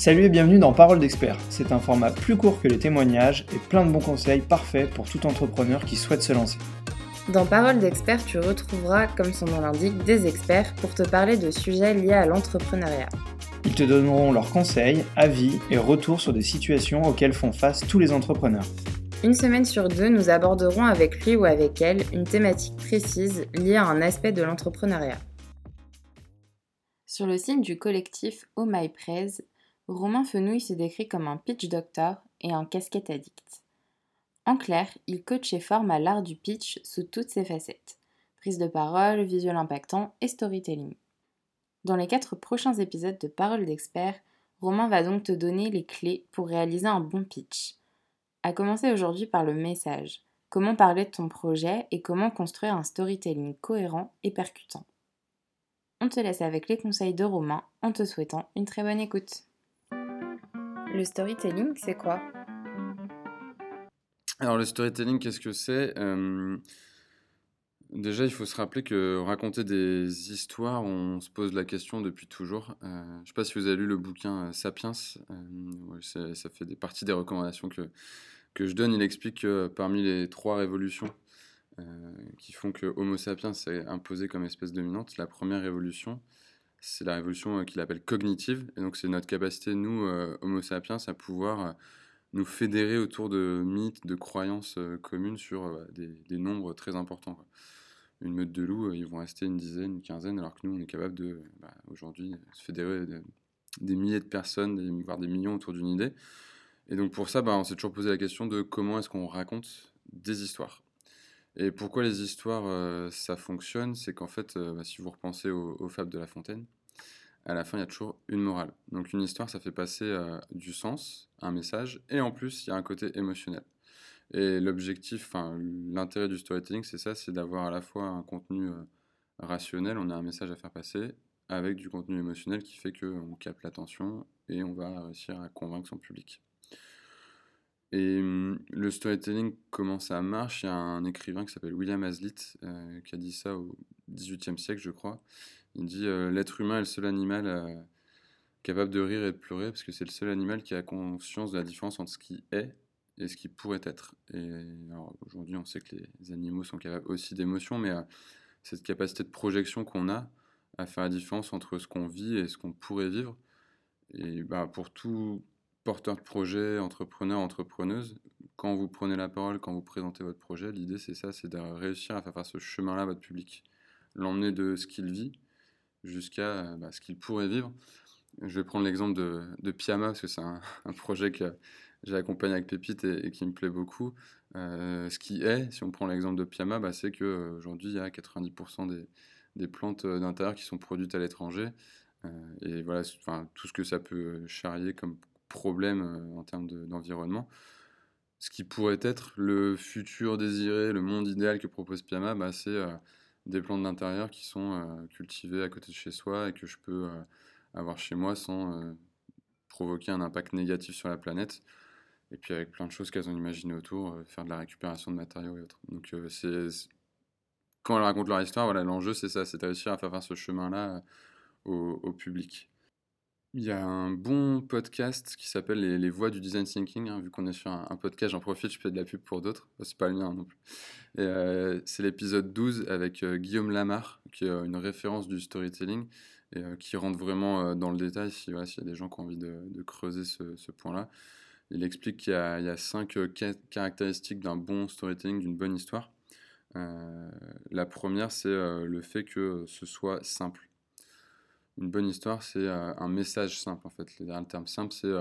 Salut et bienvenue dans Parole d'expert. C'est un format plus court que les témoignages et plein de bons conseils parfaits pour tout entrepreneur qui souhaite se lancer. Dans Parole d'expert, tu retrouveras, comme son nom l'indique, des experts pour te parler de sujets liés à l'entrepreneuriat. Ils te donneront leurs conseils, avis et retours sur des situations auxquelles font face tous les entrepreneurs. Une semaine sur deux, nous aborderons avec lui ou avec elle une thématique précise liée à un aspect de l'entrepreneuriat. Sur le site du collectif Oh My Praise, Romain Fenouil se décrit comme un pitch doctor et un casquette addict. En clair, il coach et forme à l'art du pitch sous toutes ses facettes prise de parole, visuel impactant et storytelling. Dans les quatre prochains épisodes de Parole d'expert, Romain va donc te donner les clés pour réaliser un bon pitch. À commencer aujourd'hui par le message. Comment parler de ton projet et comment construire un storytelling cohérent et percutant. On te laisse avec les conseils de Romain en te souhaitant une très bonne écoute. Le storytelling, c'est quoi? Alors le storytelling, qu'est-ce que c'est? Euh, Déjà, il faut se rappeler que raconter des histoires, on se pose la question depuis toujours. Euh, je ne sais pas si vous avez lu le bouquin euh, Sapiens. ça fait des parties des recommandations que, que je donne. Il explique que parmi les trois révolutions qui font que Homo sapiens s'est imposé comme espèce dominante, la première révolution, c'est la révolution qu'il appelle cognitive. Et donc, c'est notre capacité, nous, Homo sapiens, à pouvoir nous fédérer autour de mythes, de croyances communes sur des, nombres très importants une meute de loups, ils vont rester une dizaine, une quinzaine, alors que nous, on est capable de, bah, aujourd'hui, se fédérer des milliers de personnes, voire des millions autour d'une idée. Et donc pour ça, bah, on s'est toujours posé la question de comment est-ce qu'on raconte des histoires. Et pourquoi les histoires, euh, ça fonctionne C'est qu'en fait, euh, bah, si vous repensez aux fables de La Fontaine, à la fin, il y a toujours une morale. Donc une histoire, ça fait passer euh, du sens, un message, et en plus, il y a un côté émotionnel. Et l'objectif, l'intérêt du storytelling, c'est ça, c'est d'avoir à la fois un contenu rationnel, on a un message à faire passer, avec du contenu émotionnel qui fait qu'on capte l'attention et on va réussir à convaincre son public. Et hum, le storytelling, comment ça marche? Il y a un écrivain qui s'appelle William Hazlitt euh, qui a dit ça au XVIIIe siècle, je crois. Il dit euh, L'être humain est le seul animal capable de rire et de pleurer parce que c'est le seul animal qui a conscience de la différence entre ce qui est et ce qui pourrait être. Et aujourd'hui, on sait que les animaux sont capables aussi d'émotions, mais euh, cette capacité de projection qu'on a à faire la différence entre ce qu'on vit et ce qu'on pourrait vivre. Et bah, pour tout porteur de projet, entrepreneur, entrepreneuse, quand vous prenez la parole, quand vous présentez votre projet, l'idée c'est ça, c'est de réussir à faire faire ce chemin-là à votre public. L'emmener de ce qu'il vit jusqu'à bah, ce qu'il pourrait vivre. Je vais prendre l'exemple de, de Piama, parce que c'est un, projet que j'ai accompagné avec Pépite et, qui me plaît beaucoup. Euh, ce qui est, si on prend l'exemple de Piama, bah, c'est qu'aujourd'hui, il y a 90% des, plantes euh, d'intérieur qui sont produites à l'étranger. Euh, et voilà, tout ce que ça peut charrier comme problème en termes d'environnement. ce qui pourrait être le futur désiré, le monde idéal que propose Piama, bah, c'est des plantes d'intérieur qui sont cultivées à côté de chez soi et que je peux avoir chez moi sans provoquer un impact négatif sur la planète et puis avec plein de choses qu'elles ont imaginées autour, euh, faire de la récupération de matériaux et autres. Donc euh, quand elles racontent leur histoire, l'enjeu c'est ça, c'est réussir à faire faire ce chemin-là euh, au, public. Il y a un bon podcast qui s'appelle les, Voix du Design Thinking. Hein, vu qu'on est sur un, podcast, j'en profite, je fais de la pub pour d'autres. c'est pas le mien non plus. c'est l'épisode 12 avec Guillaume Lamar, qui est une référence du storytelling et qui rentre vraiment dans le détail s'il y a des gens qui ont envie de, creuser ce, point-là. Il explique qu'il y, a cinq euh, caractéristiques d'un bon storytelling, d'une bonne histoire. Euh, la première, c'est euh, le fait que ce soit simple. Une bonne histoire, c'est un message simple, en fait. Le terme simple, c'est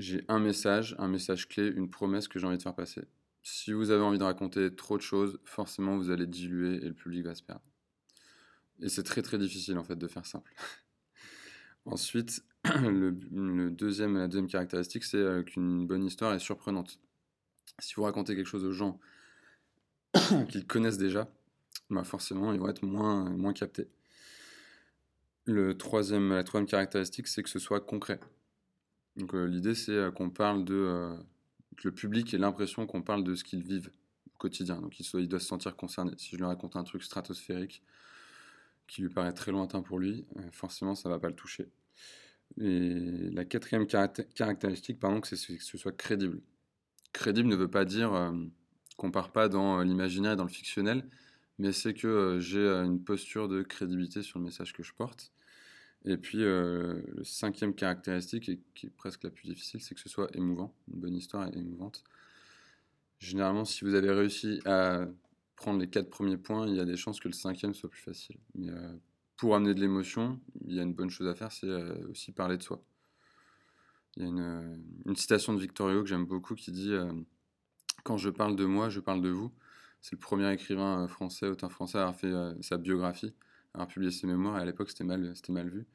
j'ai un message, un message clé, une promesse que j'ai envie de faire passer. Si vous avez envie de raconter trop de choses, forcément, vous allez diluer et le public va se perdre. Et c'est très très difficile, en fait, de faire simple. Ensuite, le, deuxième, la deuxième caractéristique, c'est euh, qu'une bonne histoire est surprenante. Si vous racontez quelque chose aux gens qu'ils connaissent déjà, bah forcément, ils vont être moins, moins captés. Le troisième, la troisième caractéristique, c'est que ce soit concret. Donc euh, l'idée, c'est euh, qu'on parle de... que le public ait l'impression qu'on parle de ce qu'ils vivent au quotidien. Donc il, il doit se sentir concerné. Si je lui raconte un truc stratosphérique qui lui paraît très lointain pour lui, forcément, ça ne va pas le toucher. Et la quatrième caractéristique, pardon, c'est que ce soit crédible. Crédible ne veut pas dire euh, qu'on part pas dans l'imaginaire et dans le fictionnel, mais c'est que euh, j'ai euh, une posture de crédibilité sur le message que je porte. Et puis, le cinquième caractéristique, et qui est presque la plus difficile, c'est que ce soit émouvant. Une bonne histoire est émouvante. Généralement, si vous avez réussi à prendre les quatre premiers points, il y a des chances que le cinquième soit plus facile. Mais pour amener de l'émotion, il y a une bonne chose à faire, c'est euh, aussi parler de soi. Il y a une, euh, citation de Victor Hugo que j'aime beaucoup qui dit euh, Quand je parle de moi, je parle de vous. C'est le premier écrivain français, auteur français, à avoir fait sa biographie, avoir publié ses mémoires, et à l'époque c'était mal, c'était mal vu.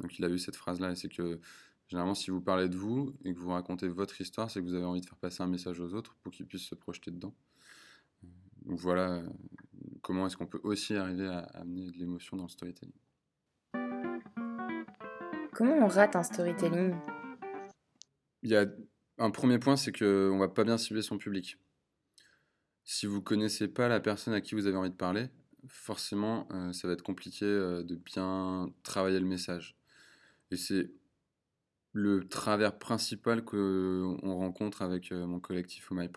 Donc il a eu cette phrase-là, et c'est que généralement si vous parlez de vous et que vous racontez votre histoire, c'est que vous avez envie de faire passer un message aux autres pour qu'ils puissent se projeter dedans. Donc voilà comment est-ce qu'on peut aussi arriver à amener de l'émotion dans le storytelling. Comment on rate un storytelling? Il y a un premier point, c'est qu'on ne va pas bien cibler son public. Si vous ne connaissez pas la personne à qui vous avez envie de parler, forcément, euh, ça va être compliqué euh, de bien travailler le message. Et c'est le travers principal qu'on rencontre avec euh, mon collectif Oh My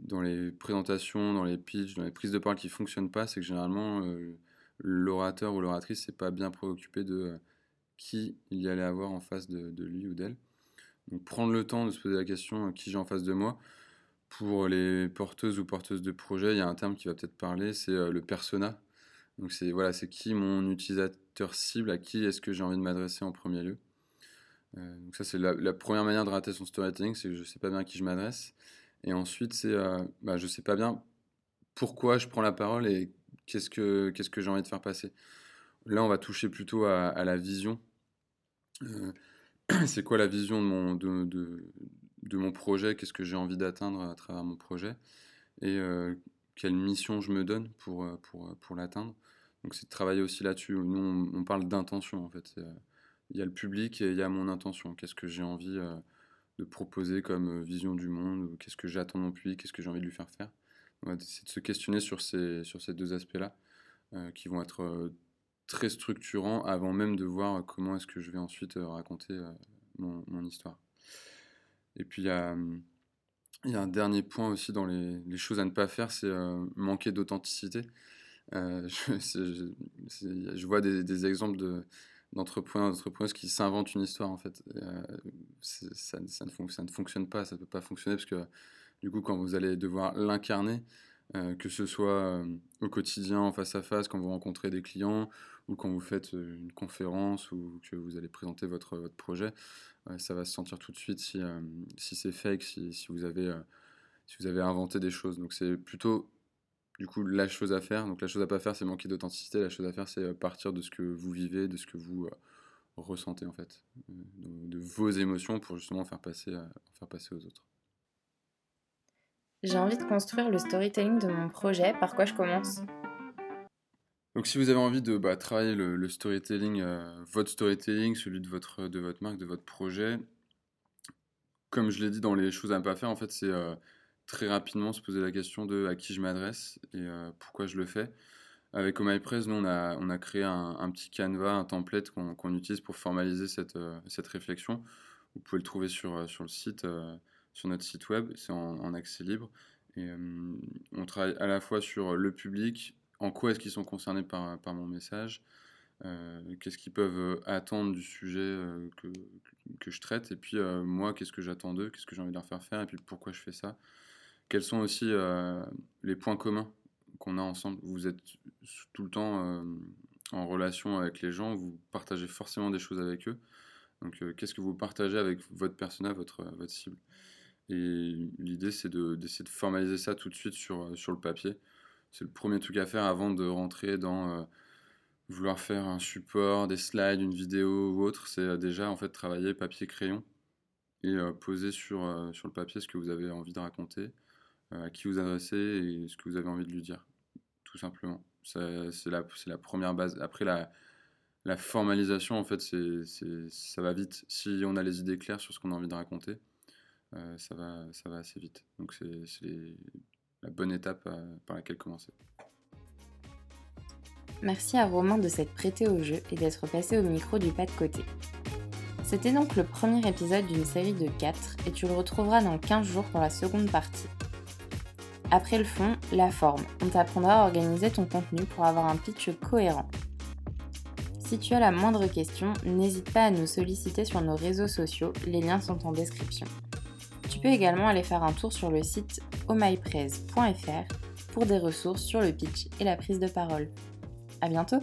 dans les présentations, dans les pitchs, dans les prises de parole qui ne fonctionnent pas, c'est que généralement euh, l'orateur ou l'oratrice n'est pas bien préoccupé de euh, qui il y allait avoir en face de, lui ou d'elle. Donc prendre le temps de se poser la question euh, qui j'ai en face de moi. Pour les porteuses ou porteuses de projet, il y a un terme qui va peut-être parler, c'est le persona. Donc c'est voilà, c'est qui mon utilisateur cible, à qui est-ce que j'ai envie de m'adresser en premier lieu. donc ça c'est la, première manière de rater son storytelling, c'est que je ne sais pas bien à qui je m'adresse. Et ensuite, c'est, euh, bah, je sais pas bien pourquoi je prends la parole et qu'est-ce que, qu'est-ce que j'ai envie de faire passer. Là, on va toucher plutôt à, la vision. Euh, c'est quoi la vision de mon, de, mon projet Qu'est-ce que j'ai envie d'atteindre à travers mon projet Et euh, quelle mission je me donne pour, pour, pour l'atteindre Donc, c'est de travailler aussi là-dessus. Nous, on, parle d'intention, en fait. Il y a le public et il y a mon intention. Qu'est-ce que j'ai envie de proposer comme vision du monde, qu'est-ce que j'attends de mon public, qu'est-ce que j'ai envie de lui faire faire. On essayer de se questionner sur ces, sur ces deux aspects-là, qui vont être très structurants avant même de voir comment est-ce que je vais ensuite raconter mon, histoire. Et puis il y a, un dernier point aussi dans les, choses à ne pas faire, c'est manquer d'authenticité. je, je, vois des, exemples de, d'entrepreneurs, d'entrepreneuses qui s'inventent une histoire en fait. Euh, ça, ne fonctionne pas, ça ne peut pas fonctionner parce que du coup quand vous allez devoir l'incarner, euh, que ce soit euh, au quotidien, en face à face, quand vous rencontrez des clients ou quand vous faites une conférence ou que vous allez présenter votre, votre projet, ça va se sentir tout de suite si, si c'est fake, si, si, vous avez, si vous avez inventé des choses. Donc c'est plutôt du coup, la chose à faire, donc la chose à pas faire, c'est manquer d'authenticité. La chose à faire, c'est euh, partir de ce que vous vivez, de ce que vous euh, ressentez en fait, euh, de, vos émotions pour justement faire passer, faire passer aux autres. J'ai envie de construire le storytelling de mon projet. Par quoi je commence? Donc si vous avez envie de bah, travailler le, storytelling, votre storytelling, celui de votre, de votre marque, de votre projet, comme je l'ai dit dans les choses à ne pas faire, en fait, c'est très rapidement se poser la question de à qui je m'adresse et euh, pourquoi je le fais. Avec OMyPress, nous, on a, on a créé un, petit canevas, un template qu'on utilise pour formaliser cette, euh, cette, réflexion. Vous pouvez le trouver sur, euh, sur le site, sur notre site web, c'est en, accès libre. Et on travaille à la fois sur le public, en quoi est-ce qu'ils sont concernés par, par mon message, qu'est-ce qu'ils peuvent attendre du sujet que, que, je traite, et puis moi, qu'est-ce que j'attends d'eux, qu'est-ce que j'ai envie de leur faire faire, et puis pourquoi je fais ça quels sont aussi euh, les points communs qu'on a ensemble Vous êtes tout le temps euh, en relation avec les gens, vous partagez forcément des choses avec eux. Donc, euh, qu'est-ce que vous partagez avec votre persona, votre, votre cible Et l'idée, c'est d'essayer de, formaliser ça tout de suite sur, sur le papier. C'est le premier truc à faire avant de rentrer dans vouloir faire un support, des slides, une vidéo ou autre. C'est déjà en fait travailler papier-crayon et poser sur, sur le papier ce que vous avez envie de raconter euh, à qui vous adressez et ce que vous avez envie de lui dire, tout simplement. C'est la, la, première base. Après, la, la formalisation, en fait, c'est ça va vite. Si on a les idées claires sur ce qu'on a envie de raconter, euh, ça, va, assez vite. Donc, c'est la bonne étape euh, par laquelle commencer. Merci à Romain de s'être prêté au jeu et d'être passé au micro du pas de côté. C'était donc le premier épisode d'une série de 4 et tu le retrouveras dans 15 jours pour la seconde partie. Après le fond, la forme. On t'apprendra à organiser ton contenu pour avoir un pitch cohérent. Si tu as la moindre question, n'hésite pas à nous solliciter sur nos réseaux sociaux, les liens sont en description. Peux également aller faire un tour sur le site omypress.fr pour des ressources sur le pitch et la prise de parole. À bientôt!